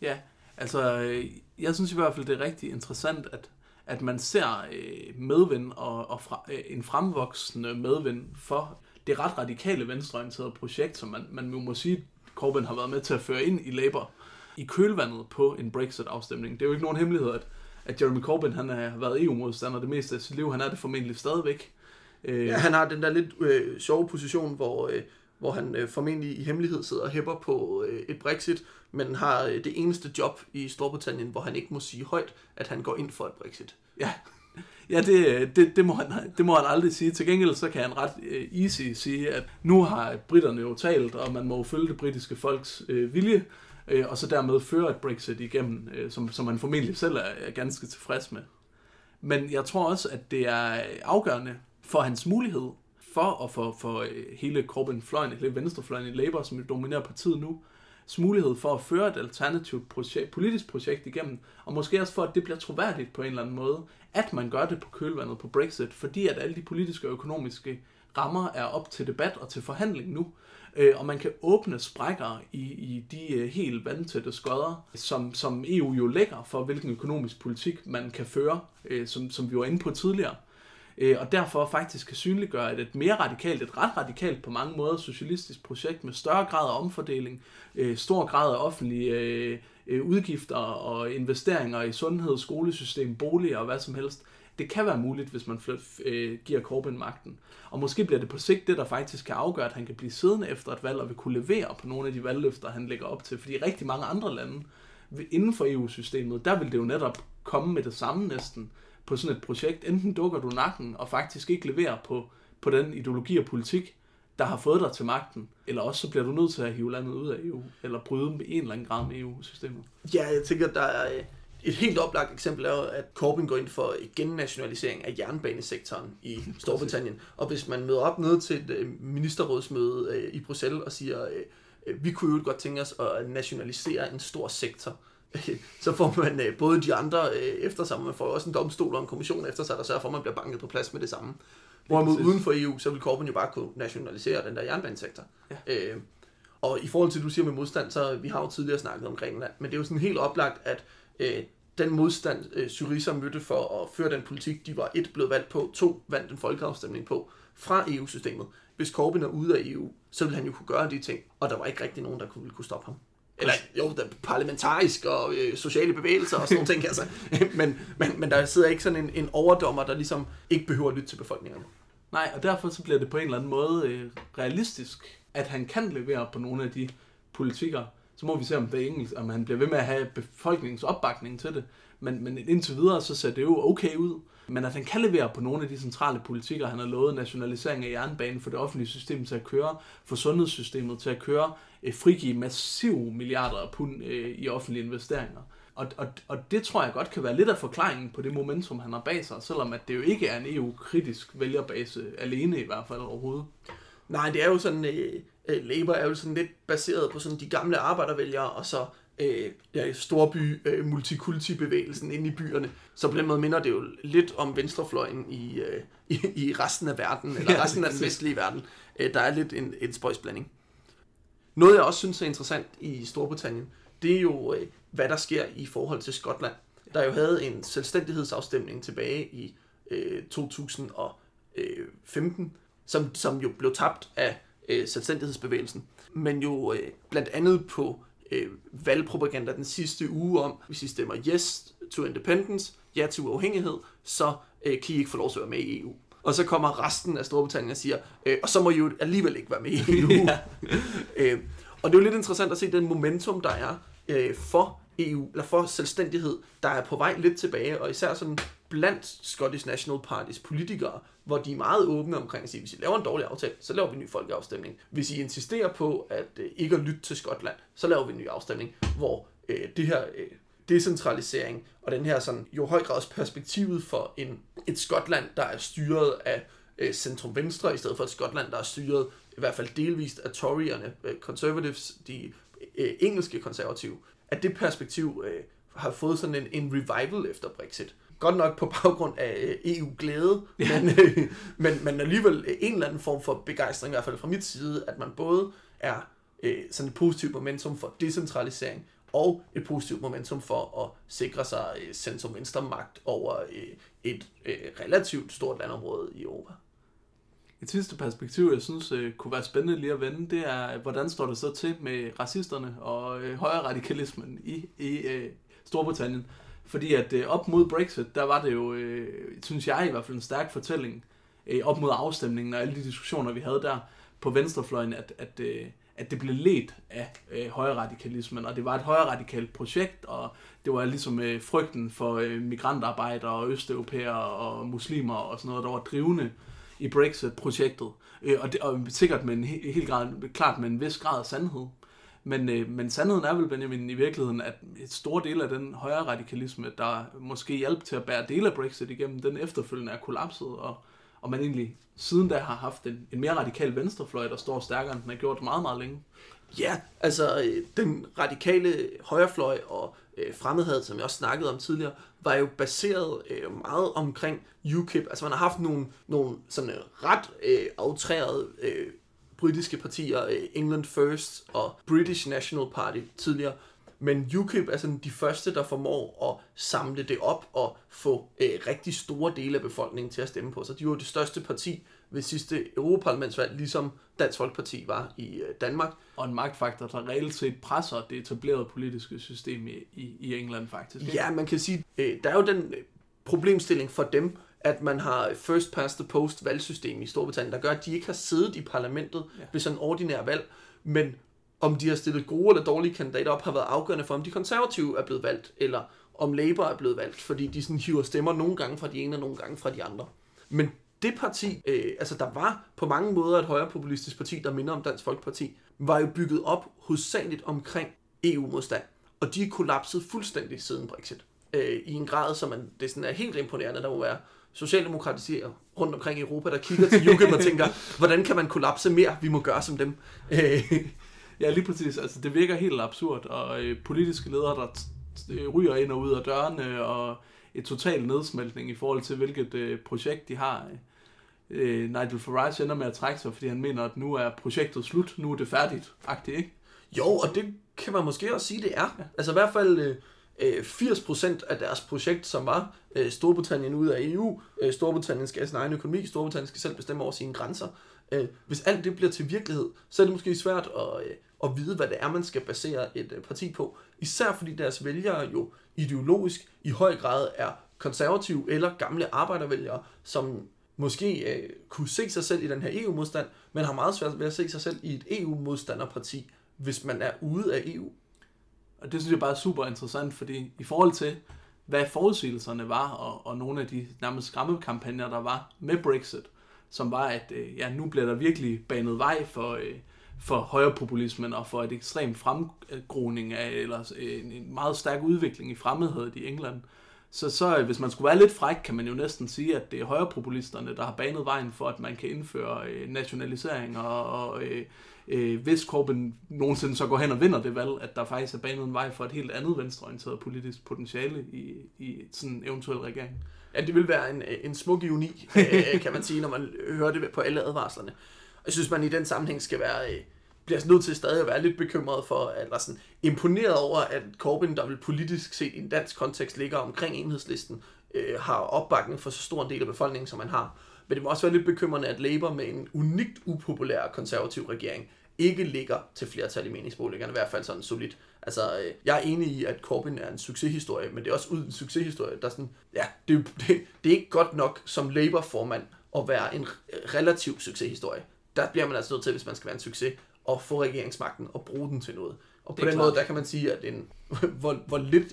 Ja, altså øh, jeg synes i hvert fald, det er rigtig interessant, at, at man ser øh, medvind og, og fra, øh, en fremvoksende medvind for det ret radikale venstreorienterede projekt, som man, man må sige, Corbyn har været med til at føre ind i Labour i kølvandet på en Brexit-afstemning. Det er jo ikke nogen hemmelighed, at, at Jeremy Corbyn han har været EU-modstander det meste af sit liv. Han er det formentlig stadigvæk. Øh, Ja, han har den der lidt øh, sjove position, hvor, øh, hvor han øh, formentlig i hemmelighed sidder og hæpper på øh, et Brexit, men har øh, det eneste job i Storbritannien, hvor han ikke må sige højt, at han går ind for et Brexit. Ja, ja det, øh, det, det, må han, det må han aldrig sige. Til gengæld så kan han ret øh, easy sige, at nu har britterne jo talt, og man må jo følge det britiske folks øh, vilje, øh, og så dermed føre et Brexit igennem, øh, som, som man formentlig selv er, er ganske tilfreds med. Men jeg tror også, at det er afgørende for hans mulighed for at få for øh, hele Corbyn-fløjen, hele venstrefløjen i Labour, som dominerer partiet nu, mulighed for at føre et alternativt projekt, politisk projekt igennem, og måske også for, at det bliver troværdigt på en eller anden måde, at man gør det på kølvandet på Brexit, fordi at alle de politiske og økonomiske rammer er op til debat og til forhandling nu, øh, og man kan åbne sprækker i, i de øh, helt vandtætte skodder, som, som EU jo lægger for, hvilken økonomisk politik man kan føre, øh, som, som vi var inde på tidligere. Øh, og derfor faktisk kan synliggøre, at et mere radikalt, et ret radikalt på mange måder socialistisk projekt med større grad af omfordeling, øh, stor grad af offentlige øh, øh udgifter og investeringer i sundhed, skolesystem, boliger og hvad som helst, det kan være muligt, hvis man flyt, øh, giver Corbyn magten. Og måske bliver det på sigt det, der faktisk kan afgøre, at han kan blive siddende efter et valg og vil kunne levere på nogle af de valgløfter, han lægger op til. Fordi rigtig mange andre lande inden for EU-systemet, der vil det jo netop komme med det samme næsten på sådan et projekt. Enten dukker du nakken og faktisk ikke leverer på, på den ideologi og politik, der har fået dig til magten, eller også så bliver du nødt til at hive landet ud af EU, eller bryde med en eller anden grad med EU-systemet. Ja, jeg tænker, der er øh, et helt oplagt eksempel er jo, at Corbyn går ind for gennationalisering af jernbanesektoren i *laughs* Storbritannien. Og hvis man møder op ned til et øh, ministerrådsmøde øh, i Bruxelles og siger, vi kunne jo godt tænke os at nationalisere en stor sektor, *laughs* så får man øh, både de andre øh, efter sig, man får også en domstol og en kommission efter sig, der sørger for, at man bliver banket på plads med det samme. Hvorimod uden for EU, så vil Corbyn jo bare kunne nationalisere den der jernbanesektor. Ja. Øh, og i forhold til, du siger med modstand, så vi har jo tidligere snakket om Grækenland, men det er jo sådan helt oplagt, at øh, den modstand, øh, Syriza mødte for at føre den politik, de var et blevet valgt på, to vandt en folkeafstemning på, fra EU-systemet. Hvis Corbyn er ude af EU, så vil han jo kunne gøre de ting, og der var ikke rigtig nogen, der kunne, ville kunne stoppe ham. Eller jo, der er parlamentarisk og øh, sociale bevægelser og sådan nogle ting, altså. *laughs* men, men, men der sidder ikke sådan en, en overdommer, der ligesom ikke behøver at lytte til befolkningerne. Nej, og derfor så bliver det på en eller anden måde øh, realistisk, at han kan levere på nogle af de politikker. Så må vi se, om, det er engelsk, om han bliver ved med at have befolkningens opbakning til det. Men, men indtil videre, så ser det jo okay ud. Men at han kan levere på nogle af de centrale politikker, han har lovet nationalisering af jernbanen, for det offentlige system til at køre, for sundhedssystemet til at køre, øh, frigive massive milliarder af pund øh, i offentlige investeringer. Og, og, og det tror jeg godt kan være lidt af forklaringen på det momentum, han har bag sig, selvom at det jo ikke er en EU-kritisk vælgerbase alene i hvert fald overhovedet. Nej, det er jo sådan, øh, øh Labour er jo sådan lidt baseret på sådan de gamle arbejdervælgere, og så øh, ja, storby øh, multikulti-bevægelsen inde i byerne. Så på den måde minder det jo lidt om venstrefløjen i, øh, *laughs* i, i resten af verden, eller *laughs* Ja, resten af den vestlige verden. Øh, der er lidt en, en spøjsblanding. Noget jeg også synes er interessant i Storbritannien, det er jo, øh, hvad der sker i forhold til Skotland. Der jo havde en selvstændighedsafstemning tilbage i øh, 2015, som, som jo blev tabt af øh, selvstændighedsbevægelsen. Men jo øh, blandt andet på øh, valgpropaganda den sidste uge om, hvis I stemmer yes to independence, ja til uafhængighed, så øh, kan I ikke få lov til at være med i EU. Og så kommer resten af Storbritannien og siger, øh, og så må I jo alligevel ikke være med i EU. *laughs* Ja. øh, og det er jo lidt interessant at se den momentum, der er øh, for EU, eller for selvstændighed, der er på vej lidt tilbage, og især sådan blandt Scottish National Parties politikere, hvor de er meget åbne omkring at sige, hvis I laver en dårlig aftale, så laver vi en ny folkeafstemning. Hvis I insisterer på at øh, ikke at lytte til Skotland, så laver vi en ny afstemning, hvor øh, det her øh, decentralisering og den her sådan, jo høj grads perspektivet for en, et Skotland, der er styret af øh, centrum-venstre, i stedet for et Skotland, der er styret i hvert fald delvist af Toryerne, øh, conservatives, de øh, engelske konservative, at det perspektiv øh, har fået sådan en, en revival efter Brexit. Godt nok på baggrund af øh, EU-glæde, men, øh, men, men alligevel en eller anden form for begejstring, i hvert fald fra mit side, at man både er øh, sådan et positivt momentum for decentralisering, og et positivt momentum for at sikre sig øh, centrum-venstre magt over øh, et øh, relativt stort landområde i Europa. Et sidste perspektiv, jeg synes øh, kunne være spændende lige at vende, det er, hvordan står det så til med racisterne og øh, højre radikalismen i, i øh, Storbritannien? Fordi at øh, op mod Brexit, der var det jo, øh, synes jeg i hvert fald en stærk fortælling, øh, op mod afstemningen og alle de diskussioner, vi havde der på venstrefløjen, at, at, øh, at det blev ledt af øh, højradikalismen, og det var et højradikalt projekt, og det var ligesom øh, frygten for øh, migrantarbejdere og østeuropæere og muslimer og sådan noget, der var drivende i Brexit-projektet. Øh, og, det, og sikkert med en helt grad, klart med en vis grad af sandhed. Men, øh, men sandheden er vel, Benjamin, i virkeligheden, at et stor del af den højre radikalisme, der måske hjalp til at bære dele af Brexit igennem, den efterfølgende er kollapset, og, og man egentlig siden da har haft en, en mere radikal venstrefløj, der står stærkere, end den har gjort meget, meget længe. Ja, altså øh, den radikale højrefløj og øh, fremmedhed, som jeg også snakkede om tidligere, var jo baseret øh, meget omkring UKIP. Altså man har haft nogle, nogle sådan øh, ret øh, outrerede øh, britiske partier, øh, England First og British National Party tidligere. Men UKIP er sådan de første, der formår at samle det op og få øh, rigtig store dele af befolkningen til at stemme på. Så de var det største parti ved sidste Europaparlamentsvalg, ligesom Dansk Folkeparti var i øh, Danmark. Og en magtfaktor, der reelt set presser det etablerede politiske system i, i, i England faktisk. ikke? Ja, man kan sige, øh, der er jo den øh, problemstilling for dem, at man har first past the post valgsystem i Storbritannien, der gør, at de ikke har siddet i parlamentet Ja. ved sådan en ordinær valg, men om de har stillet gode eller dårlige kandidater op, har været afgørende for, om de konservative er blevet valgt, eller om Labour er blevet valgt, fordi de sådan hiver stemmer nogle gange fra de ene og nogle gange fra de andre. Men det parti, øh, altså der var på mange måder et højrepopulistisk parti, der minder om Dansk Folkeparti, var jo bygget op hovedsageligt omkring EU-modstand. Og de er kollapset fuldstændig siden Brexit. Øh, I en grad, som man, det sådan er helt imponerende. Der må være socialdemokratier rundt omkring i Europa, der kigger til UKIP og tænker, *laughs* hvordan kan man kollapse mere? Vi må gøre som dem. Øh, Ja, lige præcis. Altså, det virker helt absurd, og øh, politiske ledere, der øh, ryger ind og ud af dørene, og et total nedsmeltning i forhold til, hvilket øh, projekt de har. Øh, Nigel Farage ender med at trække sig, fordi han mener, at nu er projektet slut, nu er det færdigt, agtigt, ikke? Jo, og det kan man måske også sige, det er. Altså i hvert fald øh, Øh, 80% af deres projekt, som var øh, Storbritannien ud af EU, øh, Storbritannien skal have sin egen økonomi, Storbritannien skal selv bestemme over sine grænser. Øh, hvis alt det bliver til virkelighed, så er det måske svært at, øh, at vide, hvad det er, man skal basere et øh, parti på. Især fordi deres vælgere jo ideologisk i høj grad er konservative eller gamle arbejdervælgere, som måske øh, kunne se sig selv i den her EU-modstand, men har meget svært ved at se sig selv i et EU-modstanderparti, hvis man er ude af EU. Og det synes jeg bare er super interessant, fordi i forhold til, hvad forudsigelserne var, og, og nogle af de nærmest skræmmekampagner, der var med Brexit, som var, at øh, ja, nu bliver der virkelig banet vej for, øh, for højrepopulismen og for et ekstrem fremgroning af, eller øh, en, en meget stærk udvikling i fremmedhed i England. Så, så øh, hvis man skulle være lidt fræk, kan man jo næsten sige, at det er højrepopulisterne, der har banet vejen for, at man kan indføre øh, nationalisering, og, og øh, øh, hvis Corbyn nogensinde så går hen og vinder det valg, at der faktisk er banet en vej for et helt andet venstreorienteret politisk potentiale i, i sådan en eventuel regering. Ja, det vil være en, en smuk ironi, *laughs* øh, kan man sige, når man hører det på alle advarslerne. Jeg synes, man i den sammenhæng skal være, øh, bliver nødt til stadig at være lidt bekymret for, eller sådan imponeret over, at Corbyn, der vil politisk set i en dansk kontekst ligger omkring enhedslisten, øh, har opbakning for så stor en del af befolkningen, som man har. Men det må også være lidt bekymrende, at Labour med en unikt upopulær konservativ regering ikke ligger til flertal i meningsmålingerne, i hvert fald sådan solidt. Altså, øh, jeg er enig i, at Corbyn er en succeshistorie, men det er også ud en succeshistorie, der er sådan, ja, det, det, det er ikke godt nok som Labour-formand at være en relativ succeshistorie. Der bliver man altså nødt til, hvis man skal være en succes, at få regeringsmagten og bruge den til noget. Og på den klart. måde, der kan man sige, at en, *laughs* hvor, hvor lidt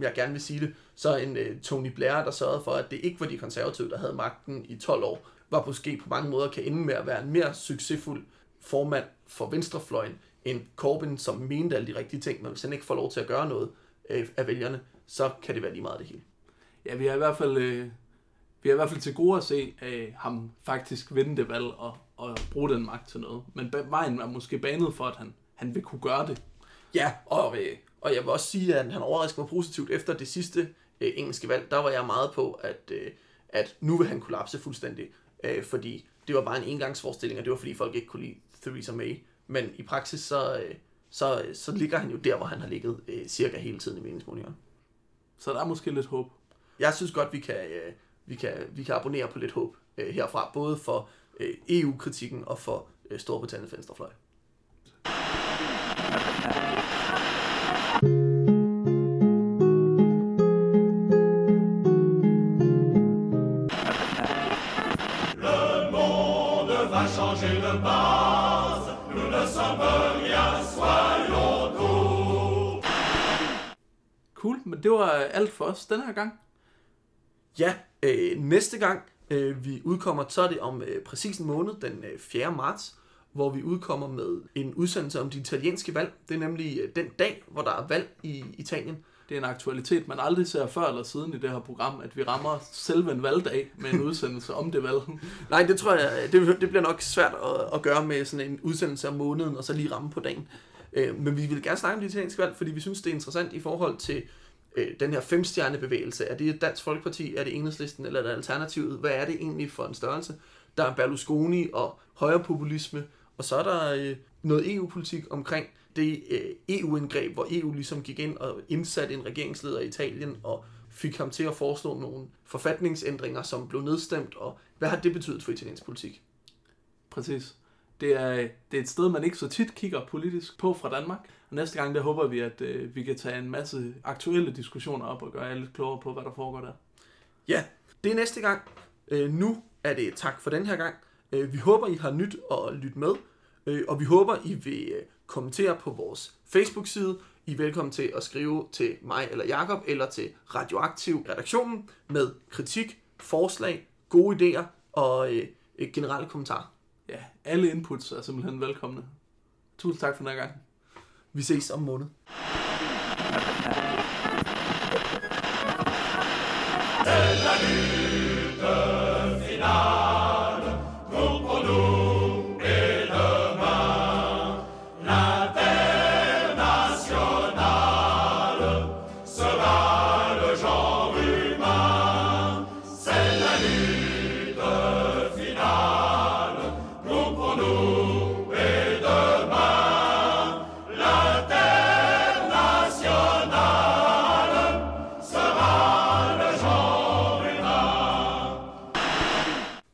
jeg gerne vil sige det, så en uh, Tony Blair, der sørgede for, at det ikke var de konservative, der havde magten i 12 år, var måske på mange måder kan ende med at være en mere succesfuld formand for venstrefløjen, end Corbyn, som mente alle de rigtige ting, men hvis han ikke får lov til at gøre noget øh, af vælgerne, så kan det være lige meget det hele. Ja, vi har i hvert fald, øh, vi har i hvert fald til gode at se øh, ham faktisk vinde det valg og, og bruge den magt til noget. Men vejen er måske banet for, at han, han vil kunne gøre det. Ja, og, øh, og jeg vil også sige, at han overraskede mig positivt efter det sidste øh, engelske valg. Der var jeg meget på, at, øh, at nu vil han kollapse fuldstændig, øh, fordi det var bare en engangsforestilling, og det var fordi folk ikke kunne lide Theresa May. Men i praksis, så, øh, så, så ligger han jo der, hvor han har ligget øh, cirka hele tiden i meningsmålingerne. Så der er måske lidt håb. Jeg synes godt, vi kan, øh, vi kan, vi kan abonnere på lidt håb øh, herfra, både for øh, EU-kritikken og for øh, Storbritanniens venstrefløj. Det var alt for os den her gang. Ja, øh, næste gang øh, vi udkommer, så er det om øh, præcis en måned, den øh, 4. marts, hvor vi udkommer med en udsendelse om de italienske valg. Det er nemlig øh, den dag, hvor der er valg i Italien. Det er en aktualitet, man aldrig ser før eller siden i det her program, at vi rammer selve en valgdag med en *laughs* udsendelse om det valg. Nej, det tror jeg, det, det bliver nok svært at, at gøre med sådan en udsendelse om måneden, og så lige ramme på dagen. Øh, men vi vil gerne snakke om de italienske valg, fordi vi synes, det er interessant i forhold til øh, den her femstjernebevægelse. Er det Dansk Folkeparti, er det Enhedslisten, eller er det Alternativet? Hvad er det egentlig for en størrelse? Der er Berlusconi og højrepopulisme, og så er der øh, noget EU-politik omkring det øh, EU-indgreb, hvor EU ligesom gik ind og indsatte en regeringsleder i Italien og fik ham til at foreslå nogle forfatningsændringer, som blev nedstemt, og hvad har det betydet for italiensk politik? Præcis. Det er, det er et sted, man ikke så tit kigger politisk på fra Danmark. Og næste gang, der håber vi, at øh, vi kan tage en masse aktuelle diskussioner op og gøre alle lidt klogere på, hvad der foregår der. Ja, det er næste gang. Øh, nu er det tak for den her gang. Øh, vi håber, I har nyt at lytte med, øh, og vi håber, I vil øh, kommentere på vores Facebook-side. I er velkommen til at skrive til mig eller Jakob eller til Radioaktiv redaktionen med kritik, forslag, gode idéer og øh, generelle kommentarer. Ja, alle inputs er simpelthen velkomne. Tusind tak for den her gang. Vi ses om måned. C'est